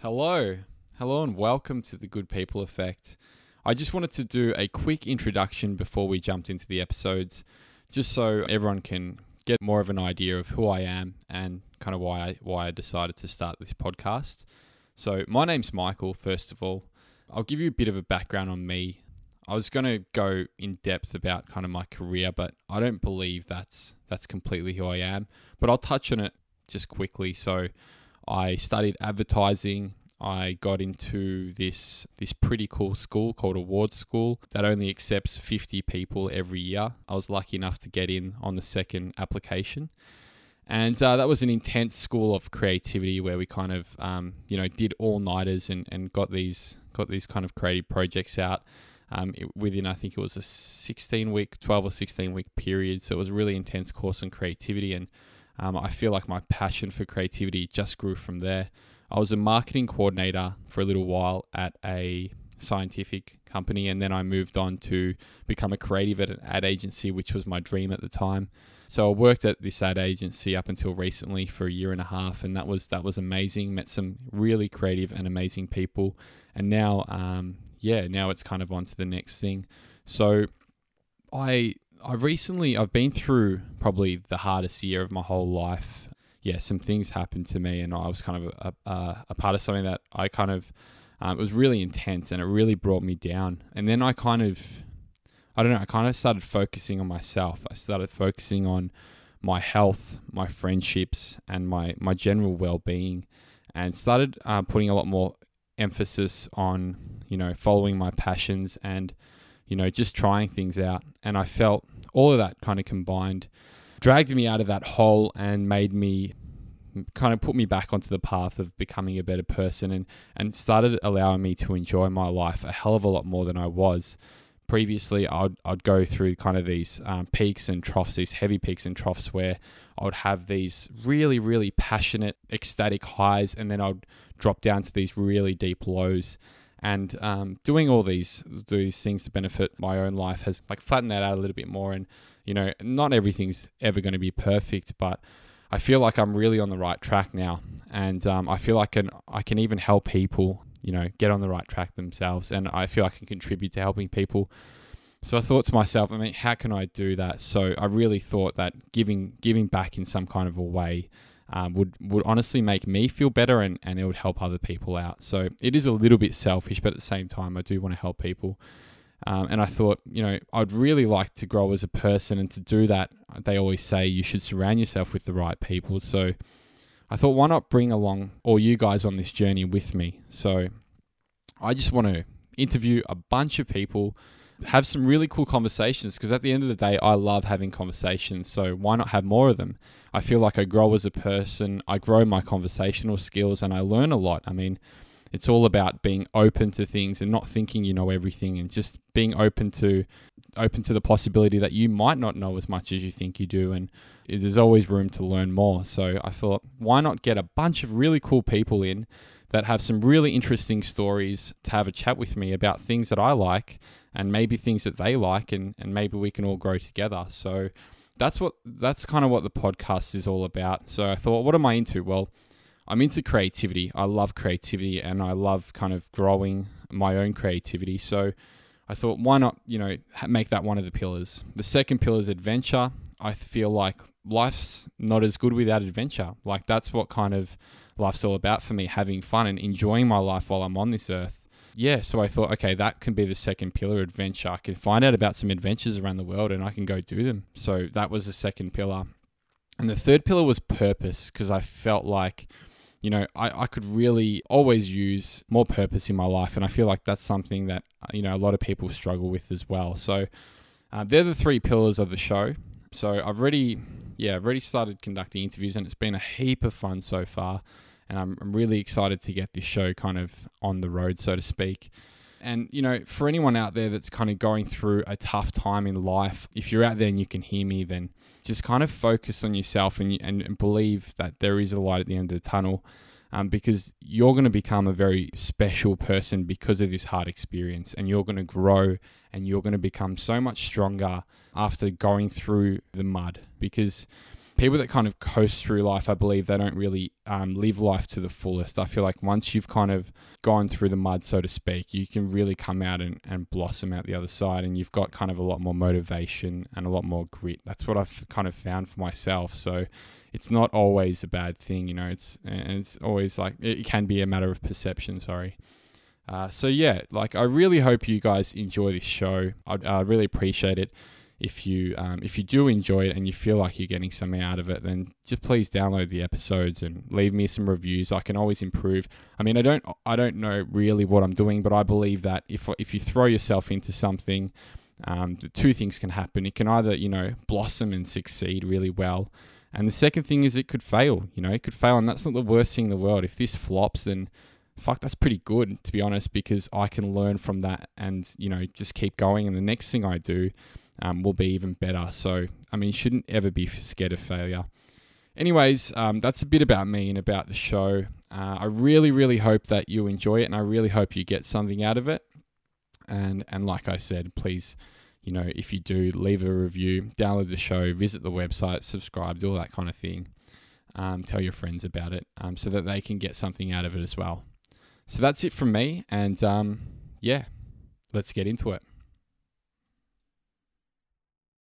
Hello. Hello and welcome to the Good People Effect. I just wanted to do a quick introduction before we jumped into the episodes, just so everyone can get more of an idea of who I am and kind of why I, why I decided to start this podcast. So, my name's Michael, first of all. I'll give you a bit of a background on me. I was going to go in depth about kind of my career, but I don't believe that's that's completely who I am. But I'll touch on it just quickly. So, I studied advertising. I got into this this pretty cool school called Award School that only accepts 50 people every year. I was lucky enough to get in on the second application. And uh, that was an intense school of creativity where we kind of, um, you know, did all nighters and, and got these got these kind of creative projects out um, it, within I think it was a 16 week, 12 or 16 week period. So it was a really intense course on creativity, and um, I feel like my passion for creativity just grew from there. I was a marketing coordinator for a little while at a scientific company, and then I moved on to become a creative at an ad agency, which was my dream at the time. So I worked at this ad agency up until recently for a year and a half, and that was that was amazing. Met some really creative and amazing people, and now, um, yeah, now it's kind of on to the next thing. So I I recently I've been through probably the hardest year of my whole life. Yeah, some things happened to me, and I was kind of a, a, a part of something that I kind of um, it was really intense, and it really brought me down. And then I kind of I don't know, I kind of started focusing on myself. I started focusing on my health, my friendships, and my, my general well being, and started uh, putting a lot more emphasis on, you know, following my passions and, you know, just trying things out. And I felt all of that kind of combined dragged me out of that hole and made me kind of put me back onto the path of becoming a better person and, and started allowing me to enjoy my life a hell of a lot more than I was previously I'd, I'd go through kind of these um, peaks and troughs, these heavy peaks and troughs where I would have these really, really passionate, ecstatic highs, and then I'd drop down to these really deep lows. And um, doing all these these things to benefit my own life has like flattened that out a little bit more. And you know, not everything's ever going to be perfect, but I feel like I'm really on the right track now, and um, I feel like I can I can even help people you know, get on the right track themselves. And I feel I can contribute to helping people. So I thought to myself, I mean, how can I do that? So I really thought that giving giving back in some kind of a way um, would would honestly make me feel better, and, and it would help other people out. So it is a little bit selfish, but at the same time, I do want to help people. Um, and I thought, you know, I'd really like to grow as a person, and to do that, they always say you should surround yourself with the right people. So I thought, why not bring along all you guys on this journey with me? So I just want to interview a bunch of people, have some really cool conversations because at the end of the day, I love having conversations. So why not have more of them? I feel like I grow as a person, I grow my conversational skills, and I learn a lot. I mean, it's all about being open to things and not thinking you know everything and just being open to open to the possibility that you might not know as much as you think you do and there's always room to learn more. So I thought why not get a bunch of really cool people in that have some really interesting stories to have a chat with me about things that I like and maybe things that they like and, and maybe we can all grow together. So that's what that's kind of what the podcast is all about. So I thought what am I into? Well, I'm into creativity. I love creativity and I love kind of growing my own creativity. So I thought, why not, you know, make that one of the pillars? The second pillar is adventure. I feel like life's not as good without adventure. Like that's what kind of life's all about for me, having fun and enjoying my life while I'm on this earth. Yeah, so I thought, okay, that can be the second pillar adventure. I can find out about some adventures around the world and I can go do them. So that was the second pillar. And the third pillar was purpose because I felt like you know, I, I could really always use more purpose in my life. And I feel like that's something that, uh, you know, a lot of people struggle with as well. So uh, they're the three pillars of the show. So I've already, yeah, I've already started conducting interviews and it's been a heap of fun so far. And I'm, I'm really excited to get this show kind of on the road, so to speak. And, you know, for anyone out there that's kind of going through a tough time in life, if you're out there and you can hear me, then just kind of focus on yourself and, and, and believe that there is a light at the end of the tunnel. Um, because you're going to become a very special person because of this hard experience, and you're going to grow and you're going to become so much stronger after going through the mud. Because people that kind of coast through life, I believe they don't really um, live life to the fullest. I feel like once you've kind of gone through the mud, so to speak, you can really come out and, and blossom out the other side, and you've got kind of a lot more motivation and a lot more grit. That's what I've kind of found for myself. So it's not always a bad thing, you know. It's it's always like it can be a matter of perception. Sorry. Uh, so yeah, like I really hope you guys enjoy this show. I, I really appreciate it if you um, if you do enjoy it and you feel like you're getting something out of it, then just please download the episodes and leave me some reviews. I can always improve. I mean, I don't I don't know really what I'm doing, but I believe that if if you throw yourself into something, um, the two things can happen. It can either you know blossom and succeed really well, and the second thing is it could fail. You know, it could fail, and that's not the worst thing in the world. If this flops, then fuck, that's pretty good to be honest, because I can learn from that and you know just keep going. And the next thing I do um, will be even better. So, I mean, you shouldn't ever be scared of failure. Anyways, um, that's a bit about me and about the show. Uh, I really, really hope that you enjoy it, and I really hope you get something out of it. And and like I said, please, you know, if you do, leave a review, download the show, visit the website, subscribe, do all that kind of thing. Um, tell your friends about it um, so that they can get something out of it as well. So that's it from me, and um, yeah, let's get into it.